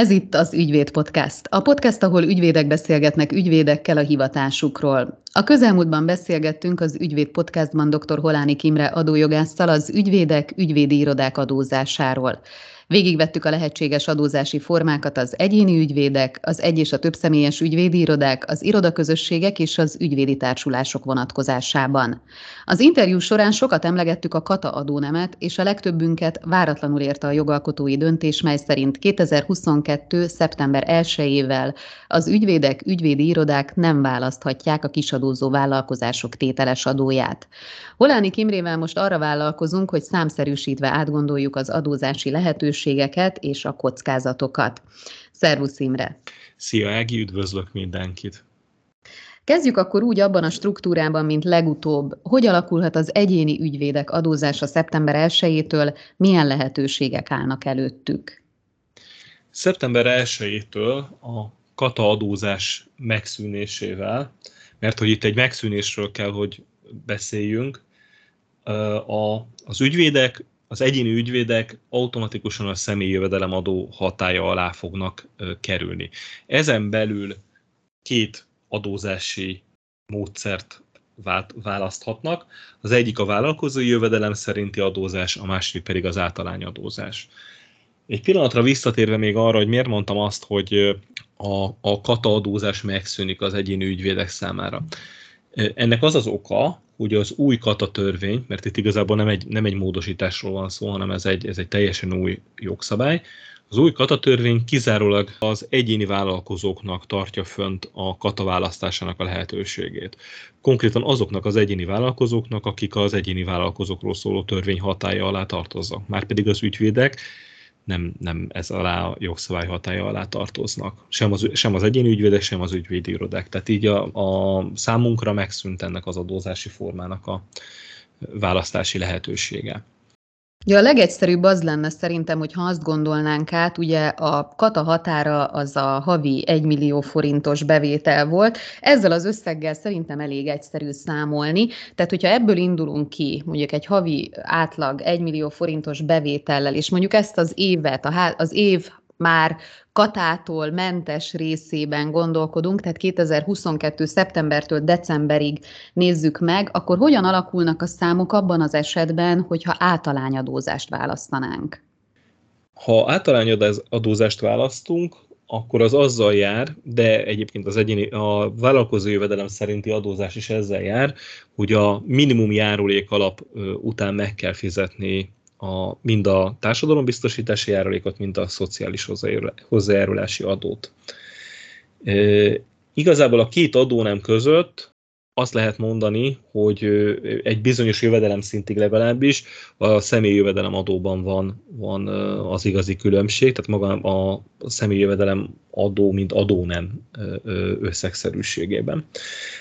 Ez itt az Ügyvéd Podcast. A podcast, ahol ügyvédek beszélgetnek ügyvédekkel a hivatásukról. A közelmúltban beszélgettünk az Ügyvéd Podcastban dr. Holáni Kimre adójogásszal az ügyvédek, ügyvédi irodák adózásáról. Végigvettük a lehetséges adózási formákat az egyéni ügyvédek, az egy és a több személyes ügyvédi irodák, az irodaközösségek és az ügyvédi társulások vonatkozásában. Az interjú során sokat emlegettük a kata adónemet, és a legtöbbünket váratlanul érte a jogalkotói döntés, mely szerint 2022. szeptember 1-ével az ügyvédek, ügyvédi irodák nem választhatják a kisadózó vállalkozások tételes adóját. Holáni Kimrével most arra vállalkozunk, hogy számszerűsítve átgondoljuk az adózási lehetőségeket és a kockázatokat. Szervusz Imre! Szia Ági, üdvözlök mindenkit! Kezdjük akkor úgy abban a struktúrában, mint legutóbb. Hogy alakulhat az egyéni ügyvédek adózása szeptember 1-től, milyen lehetőségek állnak előttük? Szeptember 1-től a kata adózás megszűnésével, mert hogy itt egy megszűnésről kell, hogy beszéljünk, a, az ügyvédek, az egyéni ügyvédek automatikusan a személyi jövedelemadó hatája alá fognak kerülni. Ezen belül két adózási módszert választhatnak. Az egyik a vállalkozói jövedelem szerinti adózás, a másik pedig az általányadózás. Egy pillanatra visszatérve még arra, hogy miért mondtam azt, hogy a, a kata adózás megszűnik az egyéni ügyvédek számára. Ennek az az oka, hogy az új kata törvény, mert itt igazából nem egy, nem egy módosításról van szó, hanem ez egy, ez egy teljesen új jogszabály, az új katatörvény kizárólag az egyéni vállalkozóknak tartja fönt a kata választásának a lehetőségét. Konkrétan azoknak az egyéni vállalkozóknak, akik az egyéni vállalkozókról szóló törvény hatája alá tartoznak. Márpedig az ügyvédek nem, nem ez alá a jogszabály hatája alá tartoznak. Sem az, sem az egyéni ügyvédek, sem az ügyvédi irodák. Tehát így a, a számunkra megszűnt ennek az adózási formának a választási lehetősége. Ja, a legegyszerűbb az lenne szerintem, hogy ha azt gondolnánk át, ugye a kata határa az a havi 1 millió forintos bevétel volt, ezzel az összeggel szerintem elég egyszerű számolni, tehát hogyha ebből indulunk ki, mondjuk egy havi átlag 1 millió forintos bevétellel, és mondjuk ezt az évet, az év már katától mentes részében gondolkodunk, tehát 2022. szeptembertől decemberig nézzük meg, akkor hogyan alakulnak a számok abban az esetben, hogyha általányadózást választanánk? Ha általányadózást választunk, akkor az azzal jár, de egyébként az egyéni, a vállalkozó jövedelem szerinti adózás is ezzel jár, hogy a minimum járulék alap után meg kell fizetni a, mind a társadalombiztosítási járulékot, mind a szociális hozzájárulási adót. E, igazából a két adónem között azt lehet mondani, hogy egy bizonyos jövedelem szintig legalábbis a személyi jövedelem adóban van, van az igazi különbség, tehát maga a személyi jövedelem adó, mint adó nem összegszerűségében.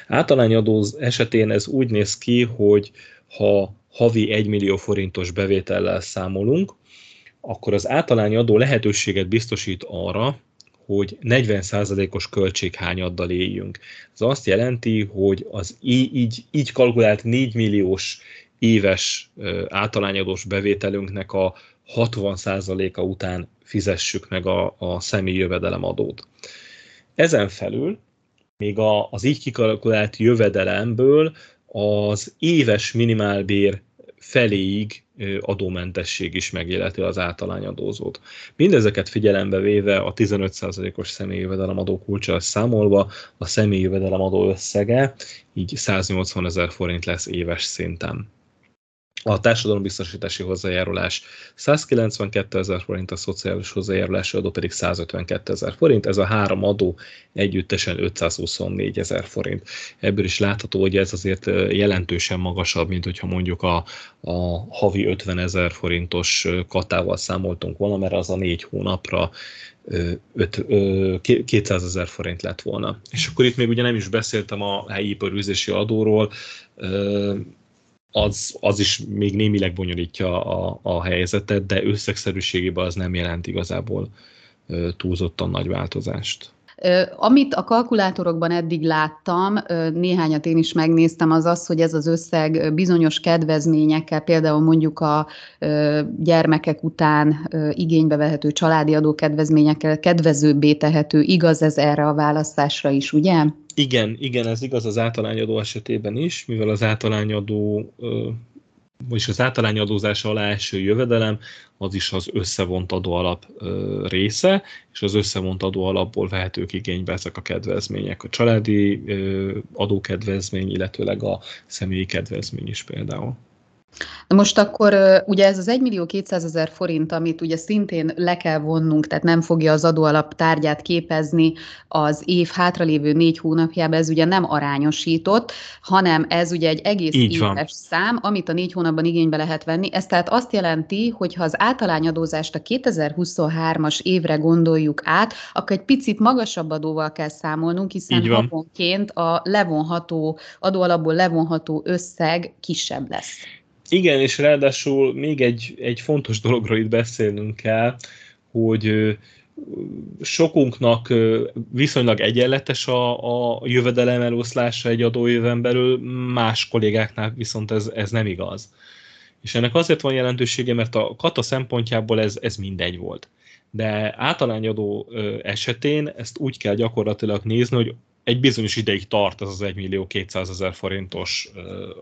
Általányadó esetén ez úgy néz ki, hogy ha havi 1 millió forintos bevétellel számolunk, akkor az általány adó lehetőséget biztosít arra, hogy 40%-os költséghányaddal éljünk. Ez azt jelenti, hogy az így, így kalkulált 4 milliós éves általányadós bevételünknek a 60%-a után fizessük meg a, a személyi jövedelemadót. Ezen felül még a, az így kikalkulált jövedelemből az éves minimálbér feléig adómentesség is megéleti az általányadózót. Mindezeket figyelembe véve a 15%-os személyi jövedelemadó kulcsal számolva a személyi jövedelemadó összege így 180 ezer forint lesz éves szinten. A társadalombiztosítási hozzájárulás 192 ezer forint, a szociális hozzájárulási adó pedig 152 ezer forint, ez a három adó együttesen 524 ezer forint. Ebből is látható, hogy ez azért jelentősen magasabb, mint hogyha mondjuk a, a havi 50 ezer forintos katával számoltunk volna, mert az a négy hónapra 200 ezer forint lett volna. És akkor itt még ugye nem is beszéltem a helyi iparűzési adóról, az, az is még némileg bonyolítja a, a helyzetet, de összegszerűségében az nem jelent igazából túlzottan nagy változást. Amit a kalkulátorokban eddig láttam, néhányat én is megnéztem, az az, hogy ez az összeg bizonyos kedvezményekkel, például mondjuk a gyermekek után igénybe vehető családi adókedvezményekkel kedvezőbbé tehető. Igaz ez erre a választásra is, ugye? Igen, igen, ez igaz az általányadó esetében is, mivel az általányadó vagyis az általányadózás alá eső jövedelem, az is az összevont adóalap része, és az összevont adóalapból vehetők igénybe ezek a kedvezmények. A családi adókedvezmény, illetőleg a személyi kedvezmény is például. Most akkor ugye ez az 1 millió 200 ezer forint, amit ugye szintén le kell vonnunk, tehát nem fogja az adóalap tárgyát képezni az év hátralévő négy hónapjában, ez ugye nem arányosított, hanem ez ugye egy egész Így éves van. szám, amit a négy hónapban igénybe lehet venni. Ez tehát azt jelenti, hogy ha az általányadózást a 2023-as évre gondoljuk át, akkor egy picit magasabb adóval kell számolnunk, hiszen havonként a levonható, adóalapból levonható összeg kisebb lesz. Igen, és ráadásul még egy, egy fontos dologról itt beszélnünk kell, hogy sokunknak viszonylag egyenletes a, a jövedelem eloszlása egy adóéven belül, más kollégáknál viszont ez, ez nem igaz. És ennek azért van jelentősége, mert a kata szempontjából ez, ez mindegy volt. De általányadó esetén ezt úgy kell gyakorlatilag nézni, hogy egy bizonyos ideig tart ez az 1 millió 200 ezer forintos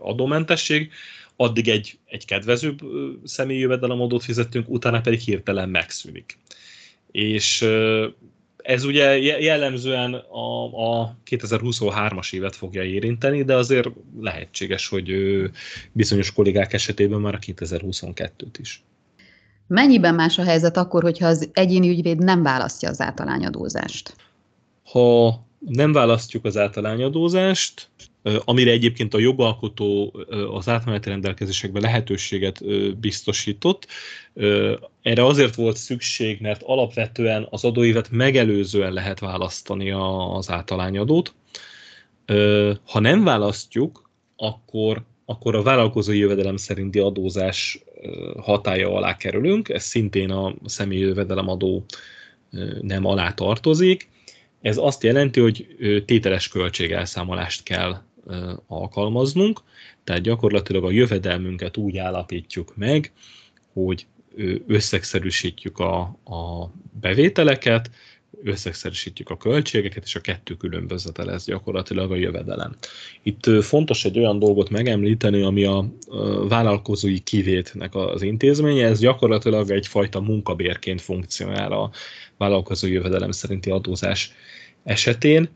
adómentesség, addig egy, egy kedvezőbb személyi jövedelemadót fizettünk, utána pedig hirtelen megszűnik. És ez ugye jellemzően a, a 2023-as évet fogja érinteni, de azért lehetséges, hogy bizonyos kollégák esetében már a 2022-t is. Mennyiben más a helyzet akkor, hogyha az egyéni ügyvéd nem választja az általányadózást? Ha nem választjuk az általányadózást, amire egyébként a jogalkotó az átmeneti rendelkezésekben lehetőséget biztosított. Erre azért volt szükség, mert alapvetően az adóévet megelőzően lehet választani az általányadót. Ha nem választjuk, akkor, akkor a vállalkozói jövedelem szerinti adózás hatája alá kerülünk, ez szintén a személyi jövedelemadó nem alá tartozik. Ez azt jelenti, hogy tételes költségelszámolást kell alkalmaznunk, tehát gyakorlatilag a jövedelmünket úgy állapítjuk meg, hogy összegszerűsítjük a, a bevételeket, összegszerűsítjük a költségeket, és a kettő különbözete lesz gyakorlatilag a jövedelem. Itt fontos egy olyan dolgot megemlíteni, ami a vállalkozói kivétnek az intézménye, ez gyakorlatilag egyfajta munkabérként funkcionál a vállalkozói jövedelem szerinti adózás esetén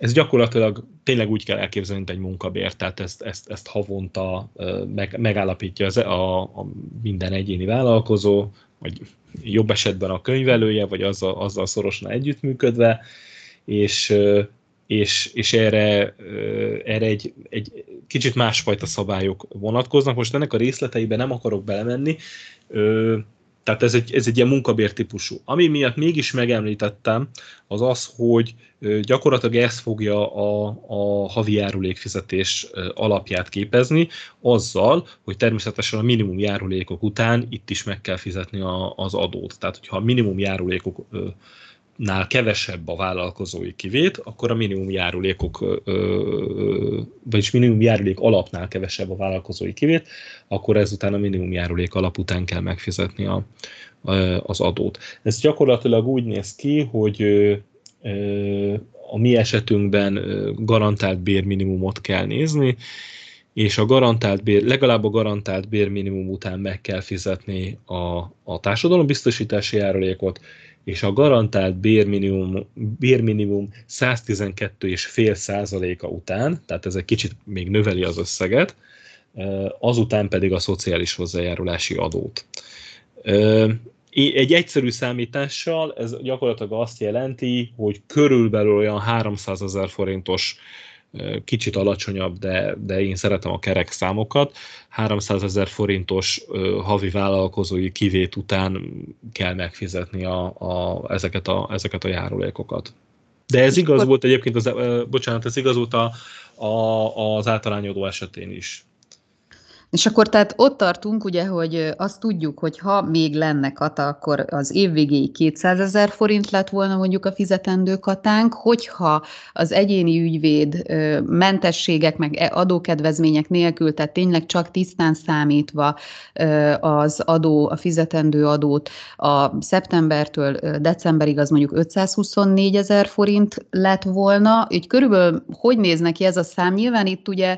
ez gyakorlatilag tényleg úgy kell elképzelni, mint egy munkabér, tehát ezt, ezt, ezt havonta meg, megállapítja az, a, a minden egyéni vállalkozó, vagy jobb esetben a könyvelője, vagy azzal, azzal szorosan együttműködve, és, és, és erre, erre egy, egy kicsit másfajta szabályok vonatkoznak. Most ennek a részleteibe nem akarok belemenni, tehát ez egy, ez egy ilyen munkabér típusú. Ami miatt mégis megemlítettem, az az, hogy gyakorlatilag ez fogja a, a havi járulékfizetés alapját képezni, azzal, hogy természetesen a minimum járulékok után itt is meg kell fizetni a, az adót. Tehát, hogyha a minimum járulékok nál kevesebb a vállalkozói kivét, akkor a minimum járulékok, vagyis minimum járulék alapnál kevesebb a vállalkozói kivét, akkor ezután a minimum járulék alap után kell megfizetni a, az adót. Ez gyakorlatilag úgy néz ki, hogy a mi esetünkben garantált bérminimumot kell nézni, és a garantált bér, legalább a garantált bérminimum után meg kell fizetni a, a társadalombiztosítási járulékot, és a garantált bérminimum, bérminimum 112,5 százaléka után, tehát ez egy kicsit még növeli az összeget, azután pedig a szociális hozzájárulási adót. Egy egyszerű számítással ez gyakorlatilag azt jelenti, hogy körülbelül olyan 300 ezer forintos kicsit alacsonyabb, de, de én szeretem a kerek számokat. 300 ezer forintos havi vállalkozói kivét után kell megfizetni a, a, ezeket, a, ezeket a járulékokat. De ez igaz volt egyébként, az, bocsánat, ez igaz volt a, a, az általányodó esetén is. És akkor tehát ott tartunk, ugye, hogy azt tudjuk, hogy ha még lenne kata, akkor az évvégéig 200 ezer forint lett volna mondjuk a fizetendő katánk, hogyha az egyéni ügyvéd mentességek, meg e, adókedvezmények nélkül, tehát tényleg csak tisztán számítva az adó, a fizetendő adót a szeptembertől decemberig az mondjuk 524 ezer forint lett volna, így körülbelül hogy néz neki ez a szám? Nyilván itt ugye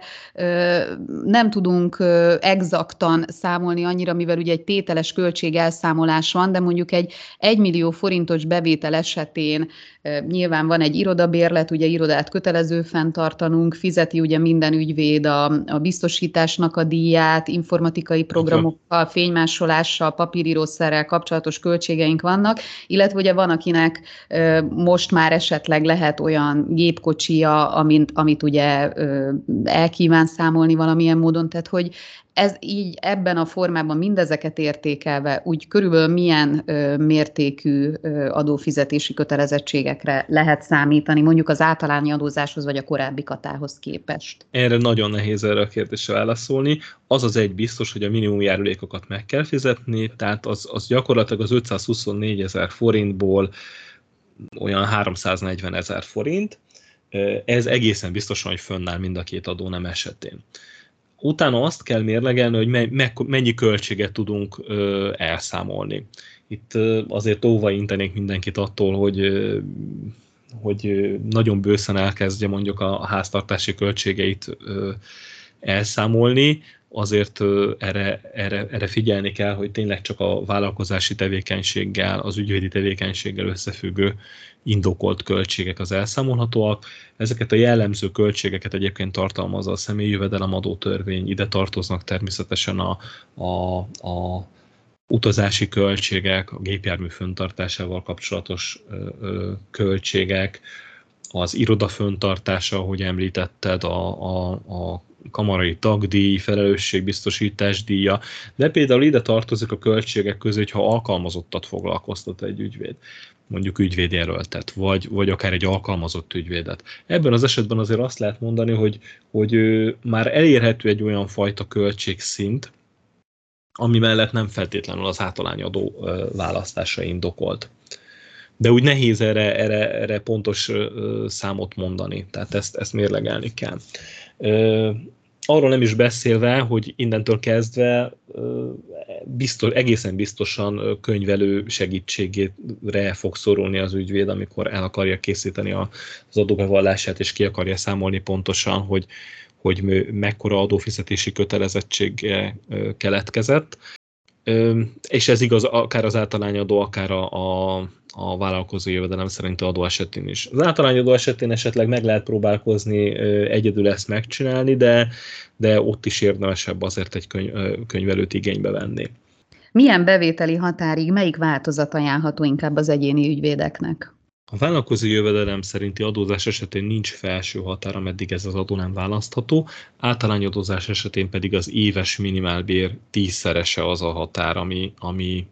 nem tudunk exaktan számolni annyira, mivel ugye egy tételes költségelszámolás van, de mondjuk egy 1 millió forintos bevétel esetén nyilván van egy irodabérlet, ugye irodát kötelező fenntartanunk, fizeti ugye minden ügyvéd a, a biztosításnak a díját, informatikai programokkal, fénymásolással, papírírószerrel kapcsolatos költségeink vannak, illetve ugye van, akinek most már esetleg lehet olyan gépkocsija, amit, amit ugye elkíván számolni valamilyen módon, tehát hogy ez így ebben a formában mindezeket értékelve, úgy körülbelül milyen ö, mértékű ö, adófizetési kötelezettségekre lehet számítani, mondjuk az általány adózáshoz vagy a korábbi katához képest? Erre nagyon nehéz erre a kérdésre válaszolni. Az az egy biztos, hogy a minimum járulékokat meg kell fizetni, tehát az, az gyakorlatilag az 524 ezer forintból olyan 340 ezer forint. Ez egészen biztosan, hogy fönnáll mind a két adó nem esetén utána azt kell mérlegelni, hogy mennyi költséget tudunk elszámolni. Itt azért óva intenék mindenkit attól, hogy hogy nagyon bőszen elkezdje mondjuk a háztartási költségeit elszámolni, azért erre, erre, erre figyelni kell, hogy tényleg csak a vállalkozási tevékenységgel, az ügyvédi tevékenységgel összefüggő indokolt költségek az elszámolhatóak. Ezeket a jellemző költségeket egyébként tartalmazza a személyi jövedelemadó törvény, ide tartoznak természetesen a, a, a utazási költségek, a gépjármű föntartásával kapcsolatos ö, ö, költségek, az iroda föntartása, ahogy említetted, a, a, a kamarai tagdíj, felelősségbiztosítás díja, de például ide tartozik a költségek közé, hogyha alkalmazottat foglalkoztat egy ügyvéd, mondjuk ügyvédjelöltet, vagy, vagy akár egy alkalmazott ügyvédet. Ebben az esetben azért azt lehet mondani, hogy, hogy már elérhető egy olyan fajta költségszint, ami mellett nem feltétlenül az általányadó választása indokolt. De úgy nehéz erre, erre, erre pontos számot mondani, tehát ezt, ezt mérlegelni kell. Arról nem is beszélve, hogy innentől kezdve biztos, egészen biztosan könyvelő segítségére fog szorulni az ügyvéd, amikor el akarja készíteni az adóbevallását, és ki akarja számolni pontosan, hogy, hogy mekkora adófizetési kötelezettség keletkezett. És ez igaz akár az általányadó, akár a, a a vállalkozó jövedelem szerinti adó esetén is. Az általányadó esetén esetleg meg lehet próbálkozni egyedül ezt megcsinálni, de, de ott is érdemesebb azért egy könyv, könyvelőt igénybe venni. Milyen bevételi határig melyik változat ajánlható inkább az egyéni ügyvédeknek? A vállalkozó jövedelem szerinti adózás esetén nincs felső határ, ameddig ez az adó nem választható, általányadózás esetén pedig az éves minimálbér tízszerese az a határ, ami, ami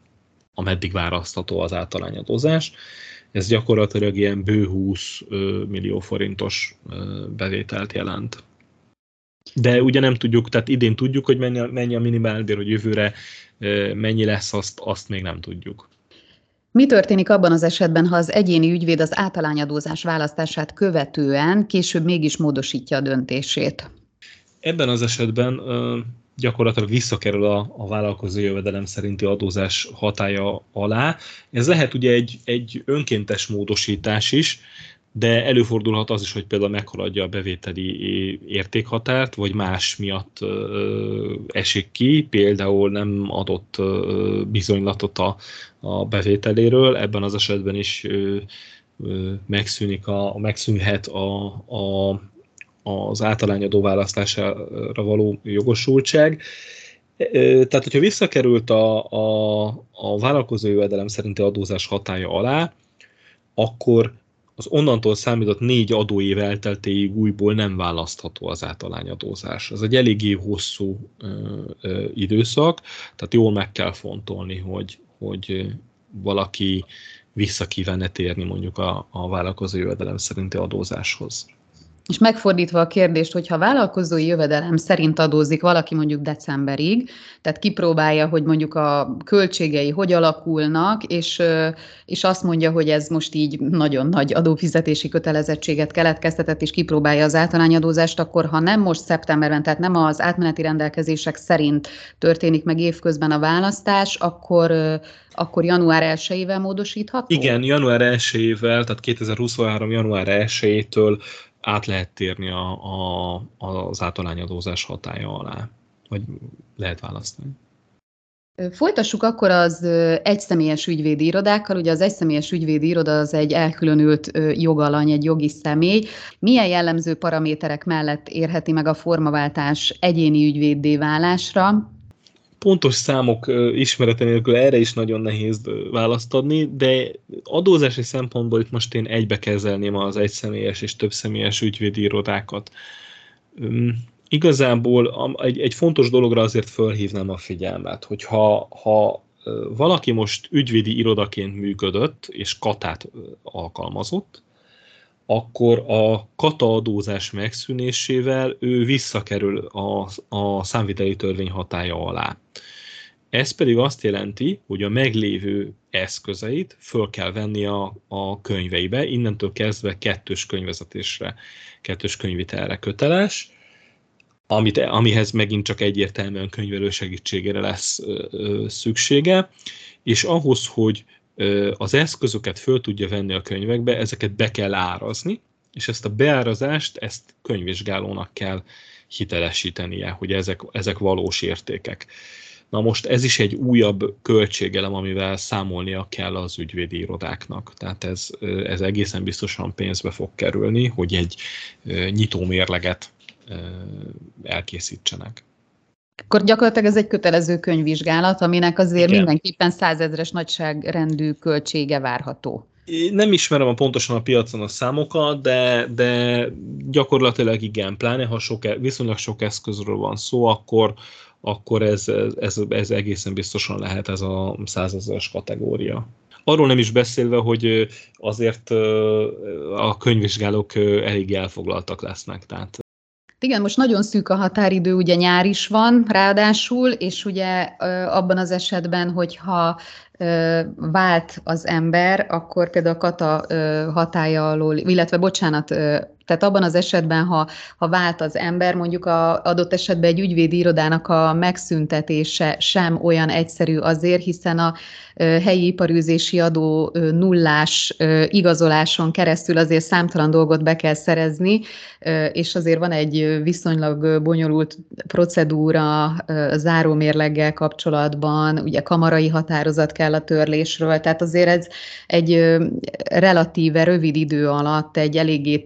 ameddig választható az általányadózás. Ez gyakorlatilag ilyen bő 20 millió forintos bevételt jelent. De ugye nem tudjuk, tehát idén tudjuk, hogy mennyi mennyi a minimálbér, hogy jövőre mennyi lesz, azt, azt még nem tudjuk. Mi történik abban az esetben, ha az egyéni ügyvéd az általányadózás választását követően később mégis módosítja a döntését? Ebben az esetben gyakorlatilag visszakerül a, a vállalkozó jövedelem szerinti adózás hatája alá. Ez lehet ugye egy, egy önkéntes módosítás is, de előfordulhat az is, hogy például meghaladja a bevételi értékhatárt, vagy más miatt ö, esik ki, például nem adott bizonylatot a, a bevételéről, ebben az esetben is megszűnik a, megszűnhet a, a az általányadó választására való jogosultság. Tehát, hogyha visszakerült a, a, a vállalkozó jövedelem szerinti adózás hatája alá, akkor az onnantól számított négy adóév elteltéig újból nem választható az általányadózás. Ez egy eléggé hosszú ö, ö, időszak, tehát jól meg kell fontolni, hogy, hogy valaki vissza kívánne térni mondjuk a, a vállalkozó jövedelem szerinti adózáshoz. És megfordítva a kérdést, hogyha vállalkozói jövedelem szerint adózik valaki mondjuk decemberig, tehát kipróbálja, hogy mondjuk a költségei hogy alakulnak, és, és azt mondja, hogy ez most így nagyon nagy adófizetési kötelezettséget keletkeztetett, és kipróbálja az általányadózást, akkor ha nem most szeptemberben, tehát nem az átmeneti rendelkezések szerint történik meg évközben a választás, akkor, akkor január 1-ével módosítható? Igen, január 1-ével, tehát 2023. január 1-től át lehet térni a, a, az általányadózás hatája alá, vagy lehet választani. Folytassuk akkor az egyszemélyes ügyvédi irodákkal. Ugye az egyszemélyes ügyvédi iroda az egy elkülönült jogalany, egy jogi személy. Milyen jellemző paraméterek mellett érheti meg a formaváltás egyéni ügyvéddé válásra? Pontos számok ismerete nélkül erre is nagyon nehéz választ adni, de adózási szempontból itt most én egybe kezelném az egyszemélyes és többszemélyes ügyvédi irodákat. Igazából egy, egy fontos dologra azért fölhívnám a figyelmet, hogy ha, ha valaki most ügyvédi irodaként működött, és katát alkalmazott, akkor a kata adózás megszűnésével ő visszakerül a, a számviteli törvény hatája alá. Ez pedig azt jelenti, hogy a meglévő eszközeit föl kell venni a, a könyveibe, innentől kezdve kettős könyvezetésre, kettős könyvitelre köteles, amit, amihez megint csak egyértelműen könyvelő segítségére lesz ö, ö, szüksége, és ahhoz, hogy az eszközöket föl tudja venni a könyvekbe, ezeket be kell árazni, és ezt a beárazást, ezt könyvvizsgálónak kell hitelesítenie, hogy ezek, ezek valós értékek. Na most ez is egy újabb költségelem, amivel számolnia kell az ügyvédi irodáknak. Tehát ez, ez egészen biztosan pénzbe fog kerülni, hogy egy nyitó mérleget elkészítsenek. Akkor gyakorlatilag ez egy kötelező könyvvizsgálat, aminek azért Igen. mindenképpen százezres nagyságrendű költsége várható. Én nem ismerem a pontosan a piacon a számokat, de, de gyakorlatilag igen, pláne ha sok, e- viszonylag sok eszközről van szó, akkor, akkor ez, ez, ez egészen biztosan lehet ez a százezeres kategória. Arról nem is beszélve, hogy azért a könyvvizsgálók elég elfoglaltak lesznek. Tehát igen, most nagyon szűk a határidő, ugye nyár is van ráadásul, és ugye abban az esetben, hogyha vált az ember, akkor például a kata hatája alól, illetve bocsánat, tehát abban az esetben, ha, ha vált az ember, mondjuk a adott esetben egy ügyvédi irodának a megszüntetése sem olyan egyszerű azért, hiszen a helyi iparűzési adó nullás igazoláson keresztül azért számtalan dolgot be kell szerezni, és azért van egy viszonylag bonyolult procedúra zárómérleggel kapcsolatban, ugye kamarai határozat kell a törlésről, tehát azért ez egy relatíve rövid idő alatt egy eléggé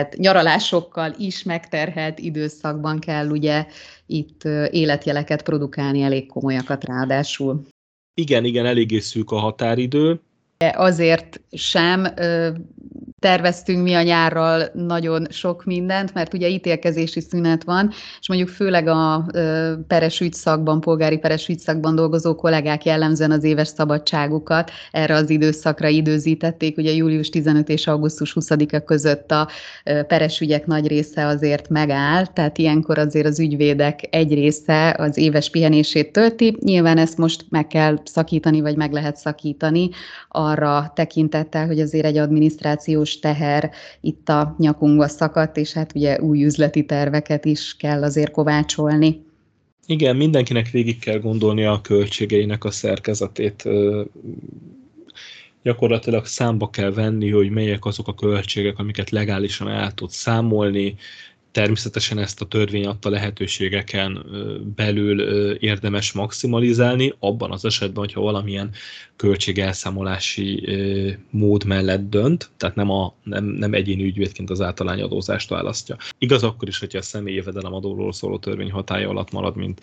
terhelt, nyaralásokkal is megterhelt időszakban kell ugye itt életjeleket produkálni, elég komolyakat ráadásul. Igen, igen, eléggé szűk a határidő. Azért sem terveztünk mi a nyárral nagyon sok mindent, mert ugye ítélkezési szünet van, és mondjuk főleg a peres ügyszakban, polgári peres ügyszakban dolgozó kollégák jellemzően az éves szabadságukat erre az időszakra időzítették. Ugye július 15 és augusztus 20-a között a peres ügyek nagy része azért megáll, tehát ilyenkor azért az ügyvédek egy része az éves pihenését tölti. Nyilván ezt most meg kell szakítani, vagy meg lehet szakítani arra tekintettel, hogy azért egy adminisztrációs teher itt a nyakunkba szakadt, és hát ugye új üzleti terveket is kell azért kovácsolni. Igen, mindenkinek végig kell gondolni a költségeinek a szerkezetét. Gyakorlatilag számba kell venni, hogy melyek azok a költségek, amiket legálisan el tud számolni, Természetesen ezt a törvény adta lehetőségeken belül érdemes maximalizálni, abban az esetben, hogyha valamilyen költségelszámolási mód mellett dönt, tehát nem, a, nem, nem egyéni ügyvédként az általányadózást választja. Igaz akkor is, hogyha a személyi jövedelem adóról szóló törvény hatája alatt marad, mint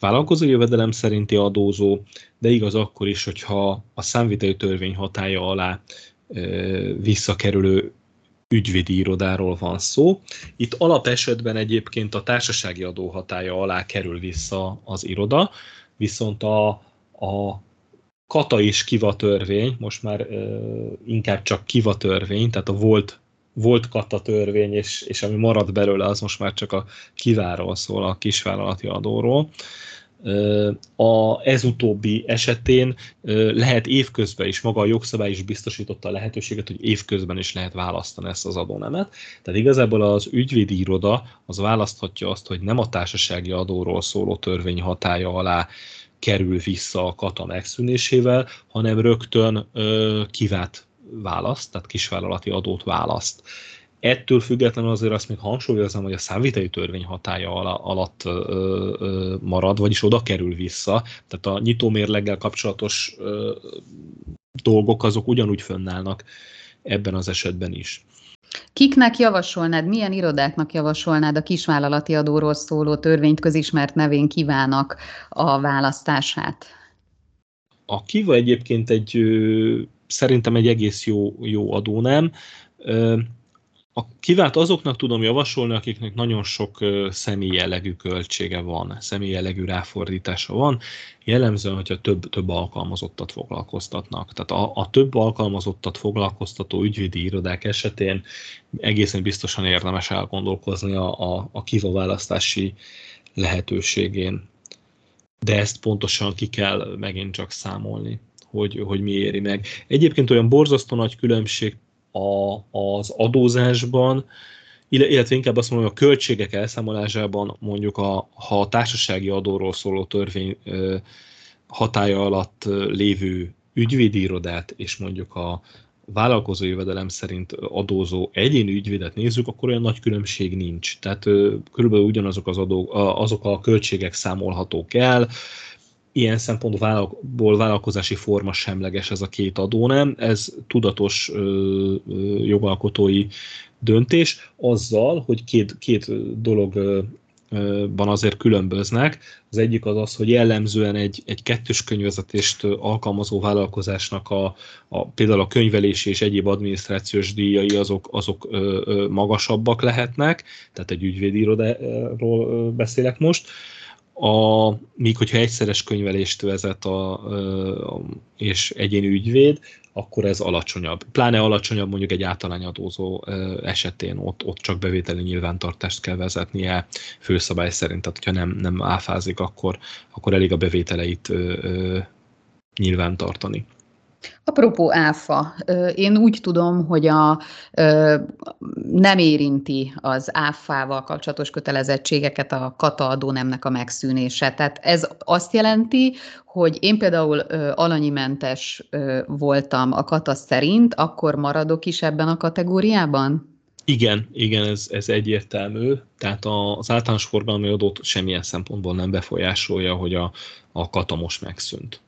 vállalkozó jövedelem szerinti adózó, de igaz akkor is, hogyha a számviteli törvény hatája alá visszakerülő ügyvédi irodáról van szó. Itt alapesetben egyébként a társasági adó hatája alá kerül vissza az iroda, viszont a, a kata és kiva törvény, most már uh, inkább csak kiva törvény, tehát a volt volt katta törvény, és, és ami maradt belőle, az most már csak a kiváról szól, a kisvállalati adóról. A, ez utóbbi esetén lehet évközben is, maga a jogszabály is biztosította a lehetőséget, hogy évközben is lehet választani ezt az adónemet. Tehát igazából az ügyvédi iroda az választhatja azt, hogy nem a társasági adóról szóló törvény hatája alá kerül vissza a kata megszűnésével, hanem rögtön ö, kivát választ, tehát kisvállalati adót választ. Ettől függetlenül azért azt még hangsúlyozom, hogy a számviteli törvény hatája alatt marad, vagyis oda kerül vissza. Tehát a nyitómérleggel kapcsolatos dolgok azok ugyanúgy fönnállnak ebben az esetben is. Kiknek javasolnád, milyen irodáknak javasolnád a kisvállalati adóról szóló törvényt közismert nevén kívának a választását? A Kiva egyébként egy szerintem egy egész jó, jó adó, nem? A kivált azoknak tudom javasolni, akiknek nagyon sok személy jellegű költsége van, személy jellegű ráfordítása van, jellemzően, hogyha több, több alkalmazottat foglalkoztatnak. Tehát a, a több alkalmazottat foglalkoztató ügyvédi irodák esetén egészen biztosan érdemes elgondolkozni a, a, a kiva választási lehetőségén. De ezt pontosan ki kell megint csak számolni, hogy, hogy mi éri meg. Egyébként olyan borzasztó nagy különbség a, az adózásban, illetve inkább azt mondom, a költségek elszámolásában mondjuk a, ha a társasági adóról szóló törvény hatája alatt lévő ügyvédi irodát és mondjuk a vállalkozó jövedelem szerint adózó egyéni ügyvédet nézzük, akkor olyan nagy különbség nincs. Tehát körülbelül ugyanazok az adók, azok a költségek számolhatók el, ilyen szempontból vállalkozási forma semleges ez a két adó, nem? Ez tudatos ö, ö, jogalkotói döntés, azzal, hogy két, két dologban azért különböznek. Az egyik az az, hogy jellemzően egy, egy kettős könyvezetést alkalmazó vállalkozásnak a, a, például a könyvelési és egyéb adminisztrációs díjai azok, azok magasabbak lehetnek, tehát egy ügyvédirodáról beszélek most a, míg hogyha egyszeres könyvelést vezet a, és egyéni ügyvéd, akkor ez alacsonyabb. Pláne alacsonyabb mondjuk egy általányadózó esetén, ott, ott csak bevételi nyilvántartást kell vezetnie főszabály szerint, tehát hogyha nem, nem áfázik, akkor, akkor elég a bevételeit nyilvántartani. Apropó áfa, én úgy tudom, hogy a, nem érinti az áfával kapcsolatos kötelezettségeket a kata adónemnek a megszűnése. Tehát ez azt jelenti, hogy én például alanyimentes voltam a kata szerint, akkor maradok is ebben a kategóriában? Igen, igen, ez, ez egyértelmű. Tehát az általános forgalmi adót semmilyen szempontból nem befolyásolja, hogy a, a kata most megszűnt.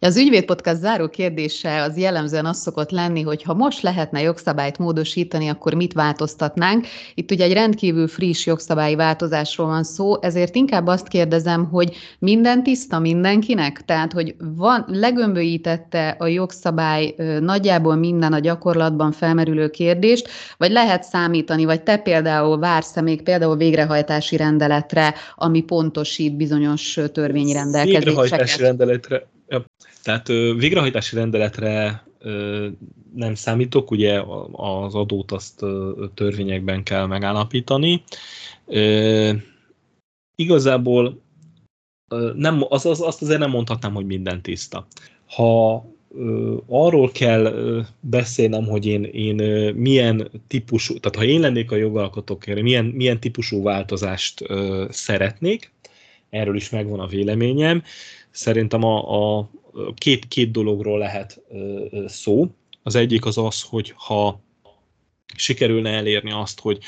Az ügyvédpodcast záró kérdése az jellemzően az szokott lenni, hogy ha most lehetne jogszabályt módosítani, akkor mit változtatnánk. Itt ugye egy rendkívül friss jogszabályi változásról van szó, ezért inkább azt kérdezem, hogy minden tiszta mindenkinek? Tehát, hogy van, legömbölyítette a jogszabály nagyjából minden a gyakorlatban felmerülő kérdést, vagy lehet számítani, vagy te például vársz még például végrehajtási rendeletre, ami pontosít bizonyos törvényi rendelkezéseket? Végrehajtási rendeletre Ja. Tehát végrehajtási rendeletre nem számítok, ugye az adót azt törvényekben kell megállapítani. Igazából nem, az, az, azt azért nem mondhatnám, hogy minden tiszta. Ha arról kell beszélnem, hogy én, én milyen típusú, tehát ha én lennék a jogalkotók, milyen, milyen típusú változást szeretnék, erről is megvan a véleményem. Szerintem a, a két, két dologról lehet szó. Az egyik az az, hogy ha sikerülne elérni azt, hogy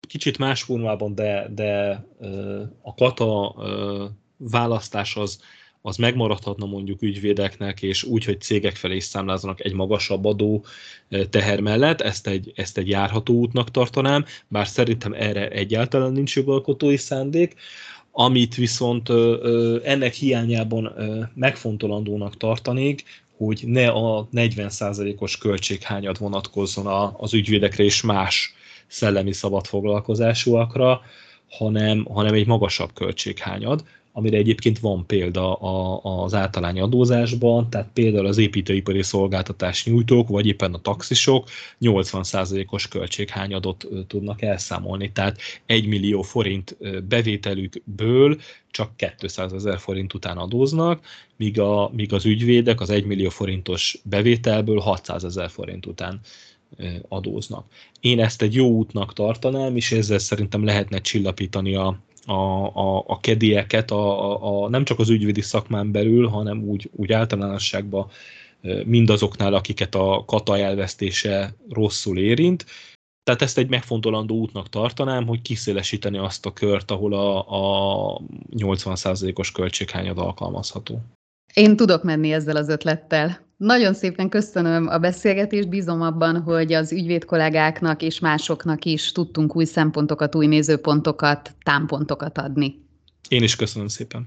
kicsit más formában, de, de a kata választás az, az megmaradhatna mondjuk ügyvédeknek, és úgy, hogy cégek felé is számláznak egy magasabb adó teher mellett, ezt egy, ezt egy járható útnak tartanám, bár szerintem erre egyáltalán nincs jogalkotói szándék. Amit viszont ennek hiányában megfontolandónak tartanék, hogy ne a 40%-os költséghányad vonatkozzon az ügyvédekre és más szellemi szabad foglalkozásúakra, hanem, hanem egy magasabb költséghányad, amire egyébként van példa az általány adózásban, tehát például az építőipari szolgáltatás nyújtók, vagy éppen a taxisok 80%-os költséghányadot tudnak elszámolni, tehát 1 millió forint bevételükből csak 200 ezer forint után adóznak, míg, a, míg az ügyvédek az 1 millió forintos bevételből 600 ezer forint után adóznak. Én ezt egy jó útnak tartanám, és ezzel szerintem lehetne csillapítani a, a, a, a kedieket, a, a, a, nem csak az ügyvédi szakmán belül, hanem úgy, úgy általánosságban mindazoknál, akiket a kata elvesztése rosszul érint. Tehát ezt egy megfontolandó útnak tartanám, hogy kiszélesíteni azt a kört, ahol a, a 80%-os költséghányad alkalmazható. Én tudok menni ezzel az ötlettel. Nagyon szépen köszönöm a beszélgetést, bízom abban, hogy az ügyvéd kollégáknak és másoknak is tudtunk új szempontokat, új nézőpontokat, támpontokat adni. Én is köszönöm szépen.